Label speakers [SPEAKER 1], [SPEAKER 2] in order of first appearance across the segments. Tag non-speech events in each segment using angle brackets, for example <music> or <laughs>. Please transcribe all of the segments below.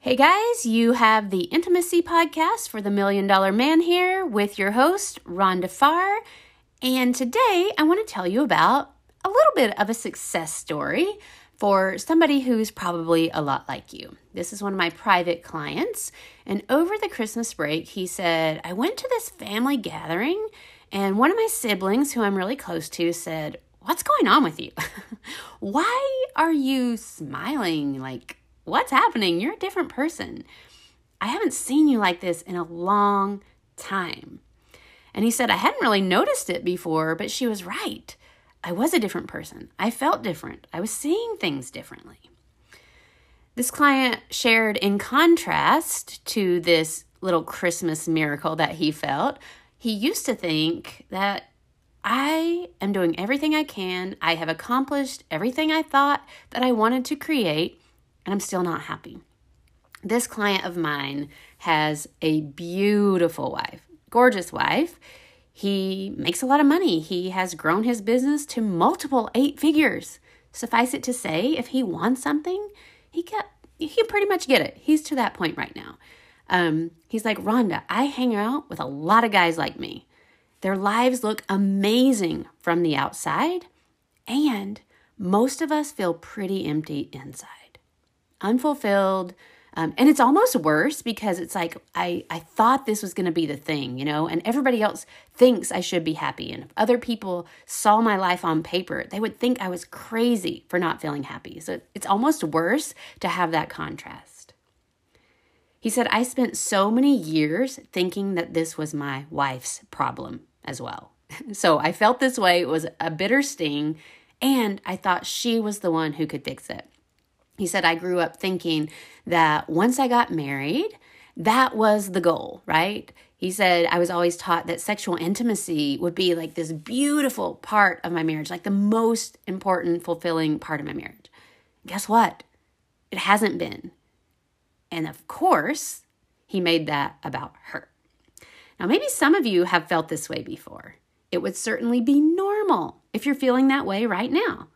[SPEAKER 1] Hey guys, you have the Intimacy Podcast for the Million Dollar Man here with your host, Rhonda Farr. And today I want to tell you about a little bit of a success story for somebody who's probably a lot like you. This is one of my private clients. And over the Christmas break, he said, I went to this family gathering, and one of my siblings, who I'm really close to, said, What's going on with you? <laughs> Why are you smiling? Like, What's happening? You're a different person. I haven't seen you like this in a long time. And he said, I hadn't really noticed it before, but she was right. I was a different person. I felt different. I was seeing things differently. This client shared, in contrast to this little Christmas miracle that he felt, he used to think that I am doing everything I can. I have accomplished everything I thought that I wanted to create and I'm still not happy. This client of mine has a beautiful wife, gorgeous wife. He makes a lot of money. He has grown his business to multiple eight figures. Suffice it to say, if he wants something, he get he can pretty much get it. He's to that point right now. Um, he's like, Rhonda, I hang out with a lot of guys like me. Their lives look amazing from the outside, and most of us feel pretty empty inside unfulfilled. Um, and it's almost worse because it's like I, I thought this was going to be the thing, you know, and everybody else thinks I should be happy. And if other people saw my life on paper, they would think I was crazy for not feeling happy. So it's almost worse to have that contrast. He said, I spent so many years thinking that this was my wife's problem as well. <laughs> so I felt this way. It was a bitter sting. And I thought she was the one who could fix it. He said, I grew up thinking that once I got married, that was the goal, right? He said, I was always taught that sexual intimacy would be like this beautiful part of my marriage, like the most important, fulfilling part of my marriage. Guess what? It hasn't been. And of course, he made that about her. Now, maybe some of you have felt this way before. It would certainly be normal if you're feeling that way right now.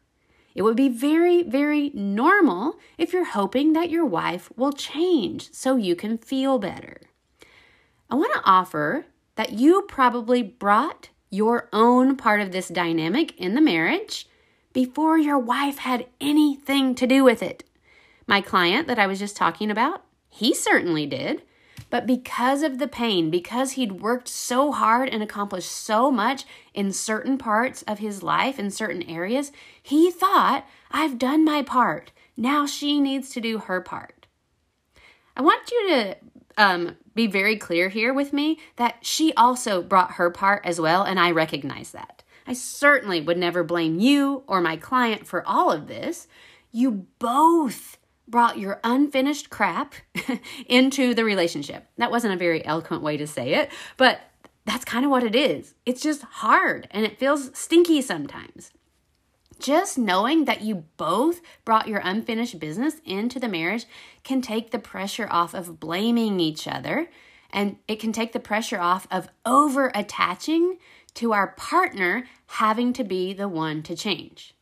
[SPEAKER 1] It would be very, very normal if you're hoping that your wife will change so you can feel better. I want to offer that you probably brought your own part of this dynamic in the marriage before your wife had anything to do with it. My client that I was just talking about, he certainly did. But because of the pain, because he'd worked so hard and accomplished so much in certain parts of his life, in certain areas, he thought, I've done my part. Now she needs to do her part. I want you to um, be very clear here with me that she also brought her part as well, and I recognize that. I certainly would never blame you or my client for all of this. You both brought your unfinished crap <laughs> into the relationship. That wasn't a very eloquent way to say it, but that's kind of what it is. It's just hard and it feels stinky sometimes. Just knowing that you both brought your unfinished business into the marriage can take the pressure off of blaming each other and it can take the pressure off of over attaching to our partner having to be the one to change.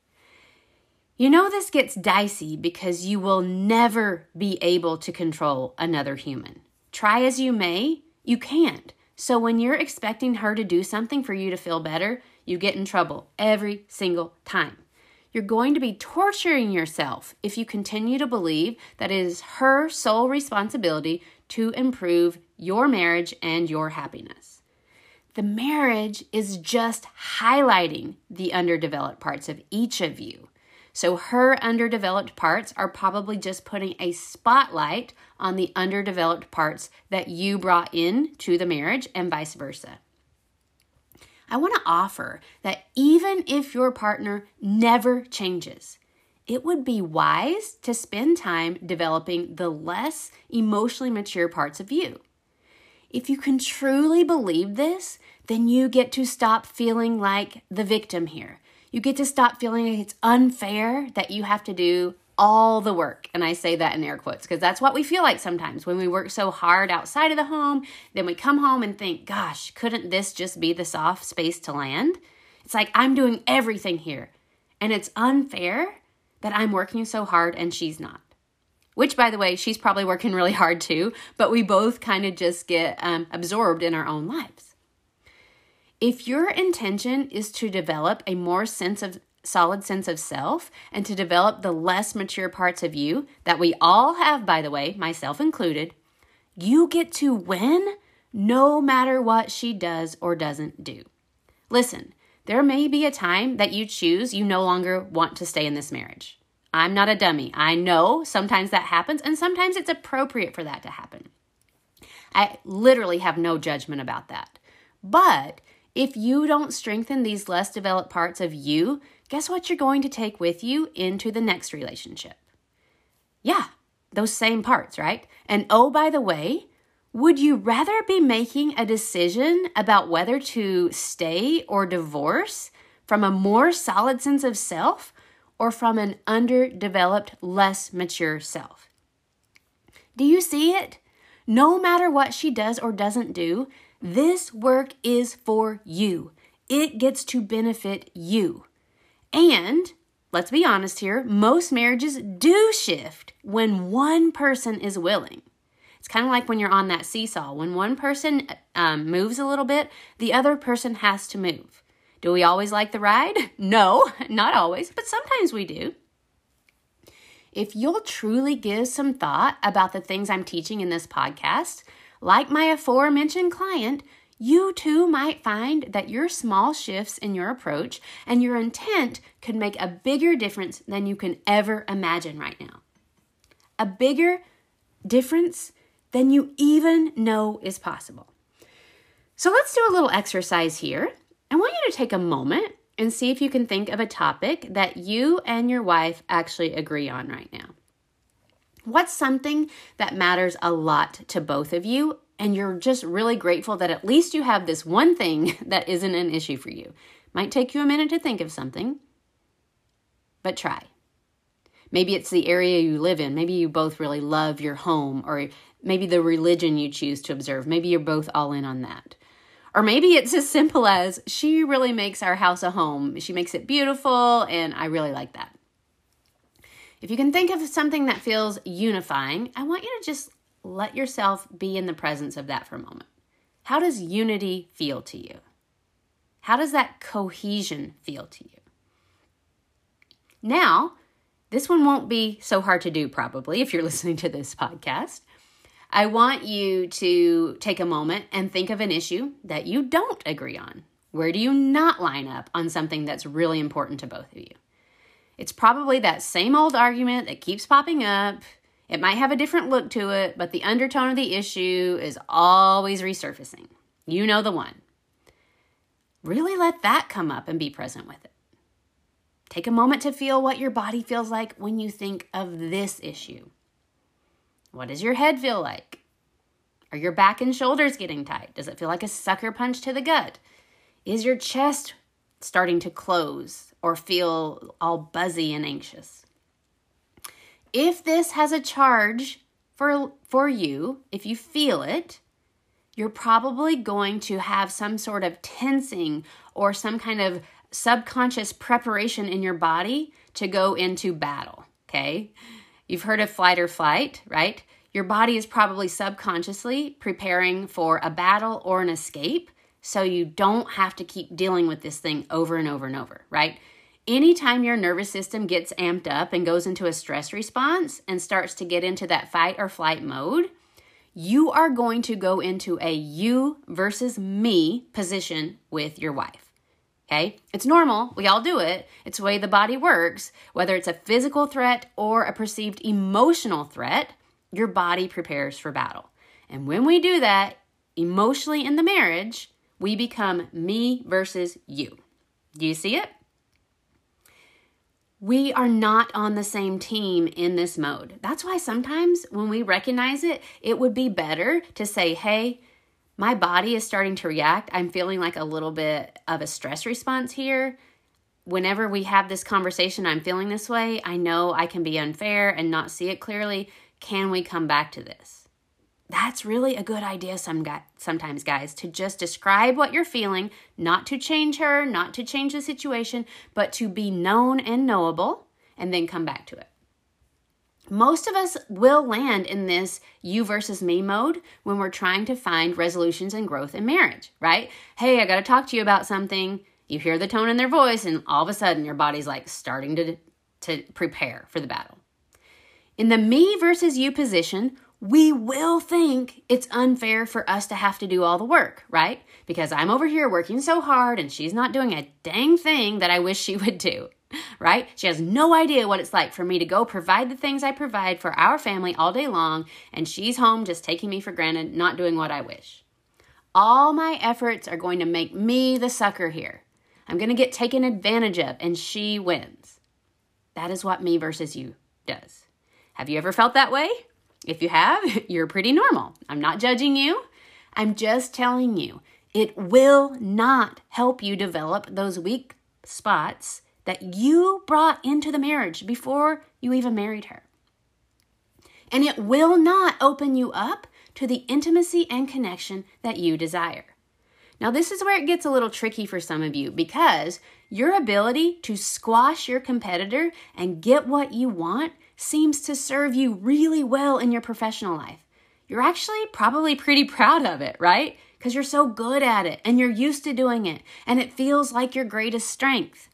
[SPEAKER 1] You know, this gets dicey because you will never be able to control another human. Try as you may, you can't. So when you're expecting her to do something for you to feel better, you get in trouble every single time. You're going to be torturing yourself if you continue to believe that it is her sole responsibility to improve your marriage and your happiness. The marriage is just highlighting the underdeveloped parts of each of you. So her underdeveloped parts are probably just putting a spotlight on the underdeveloped parts that you brought in to the marriage and vice versa. I want to offer that even if your partner never changes, it would be wise to spend time developing the less emotionally mature parts of you. If you can truly believe this, then you get to stop feeling like the victim here. You get to stop feeling like it's unfair that you have to do all the work. And I say that in air quotes because that's what we feel like sometimes when we work so hard outside of the home. Then we come home and think, gosh, couldn't this just be the soft space to land? It's like I'm doing everything here. And it's unfair that I'm working so hard and she's not. Which, by the way, she's probably working really hard too, but we both kind of just get um, absorbed in our own lives. If your intention is to develop a more sense of solid sense of self and to develop the less mature parts of you that we all have, by the way, myself included, you get to win no matter what she does or doesn't do. Listen, there may be a time that you choose you no longer want to stay in this marriage. I'm not a dummy. I know sometimes that happens, and sometimes it's appropriate for that to happen. I literally have no judgment about that. But if you don't strengthen these less developed parts of you, guess what you're going to take with you into the next relationship? Yeah, those same parts, right? And oh, by the way, would you rather be making a decision about whether to stay or divorce from a more solid sense of self or from an underdeveloped, less mature self? Do you see it? No matter what she does or doesn't do, this work is for you. It gets to benefit you. And let's be honest here, most marriages do shift when one person is willing. It's kind of like when you're on that seesaw. When one person um, moves a little bit, the other person has to move. Do we always like the ride? <laughs> No, not always, but sometimes we do. If you'll truly give some thought about the things I'm teaching in this podcast, like my aforementioned client, you too might find that your small shifts in your approach and your intent could make a bigger difference than you can ever imagine right now. A bigger difference than you even know is possible. So let's do a little exercise here. I want you to take a moment and see if you can think of a topic that you and your wife actually agree on right now. What's something that matters a lot to both of you and you're just really grateful that at least you have this one thing <laughs> that isn't an issue for you. Might take you a minute to think of something, but try. Maybe it's the area you live in. Maybe you both really love your home, or maybe the religion you choose to observe. Maybe you're both all in on that. Or maybe it's as <laughs> simple as she really makes our house a home. She makes it beautiful, and I really like that. If you can think of something that feels unifying, I want you to just let yourself be in the presence of that for a moment. How does unity feel to you? How does that cohesion feel to you? Now, this one won't be so hard to do, probably, if you're <laughs> listening to this podcast. I want you to take a moment and think of an issue that you don't agree on. Where do you not line up on something that's really important to both of you? It's probably that same old argument that keeps popping up it might have a different look to it, but the undertone of the issue is always resurfacing. You know the one. Really let that come up and be present with it. Take a moment to feel what your body feels like when you think of this issue. What does your head feel like? Are your back and shoulders getting tight? Does it feel like a sucker punch to the gut? Is your chest starting to close or feel all buzzy and anxious? if this has a charge for for you, if you feel it, you're probably going to have some sort of tensing or some kind of subconscious preparation in your body to go into battle, okay? You've heard of flight or flight, right? Your body is probably subconsciously preparing for a battle or an escape so you don't have to keep dealing with this thing over and over and over, right? Anytime your nervous system gets amped up and goes into a stress response and starts to get into that fight or flight mode, you are going to go into a you versus me position with your wife. Okay? It's normal. We all do it. It's the way the body works. Whether it's a physical threat or a perceived emotional threat, your body prepares for battle. And when we do that emotionally in the marriage, we become me versus you. Do you see it? We are not on the same team in this mode. That's why sometimes when we recognize it, it would be better to say, hey, my body is starting to react. I'm feeling like a little bit of a stress response here. Whenever we have this conversation, I'm feeling this way. I know I can be unfair and not see it clearly. Can we come back to this? That's really a good idea some guy, sometimes, guys, to just describe what you're feeling, not to change her, not to change the situation, but to be known and knowable and then come back to it. Most of us will land in this you versus me mode when we're trying to find resolutions and growth in marriage, right? Hey, I got to talk to you about something. You hear the tone in their voice, and all of a sudden your body's like starting to, to prepare for the battle. In the me versus you position, we will think it's unfair for us to have to do all the work, right? Because I'm over here working so hard and she's not doing a dang thing that I wish she <laughs> would do, right? She has no idea what it's like for me to go provide the things I provide for our family all day long, and she's home just taking me for granted, not doing what I wish. All my efforts are going to make me the sucker here. I'm going to get taken advantage of, and she wins. That is what me versus you does. Have you ever felt that way? If you have, <laughs> you're pretty normal. I'm not judging you. I'm just telling you it will not help you develop those weak spots that you brought into the marriage before you even married her. And it will not open you up to the intimacy and connection that you desire. Now, this is where it gets a little tricky for some of you because your ability to squash your competitor and get what you want seems to serve you really well in your professional life. You're actually probably pretty proud of it, right? Because you're so good at it and you're used to doing it and it feels like your greatest strength.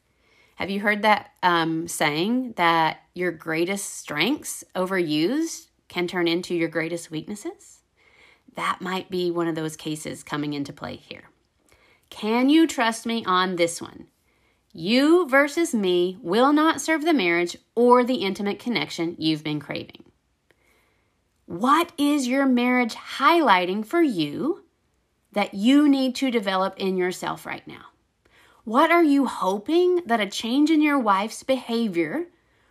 [SPEAKER 1] Have you heard that um, saying that your greatest strengths overused can turn into your greatest weaknesses? That might be one of those cases coming into play here. Can you trust me on this one? You versus me will not serve the marriage or the intimate connection you've been craving. What is your marriage highlighting for you that you need to develop in yourself right now? What are you hoping that a change in your wife's behavior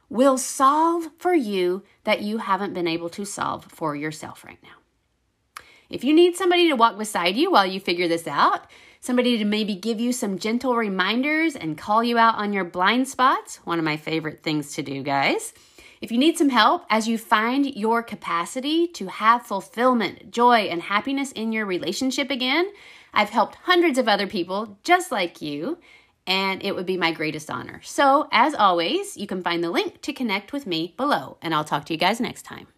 [SPEAKER 1] will solve for you that you haven't been able to solve for yourself right now? If you need somebody to walk beside you while you figure this out, somebody to maybe give you some gentle reminders and call you out on your blind spots. One of my favorite things to do, guys. If you need some help as you find your capacity to have fulfillment, joy, and happiness in your relationship again, I've helped hundreds of other people just like you, and it would be my greatest honor. So, as always, you can find the link to connect with me below, and I'll talk to you guys next time.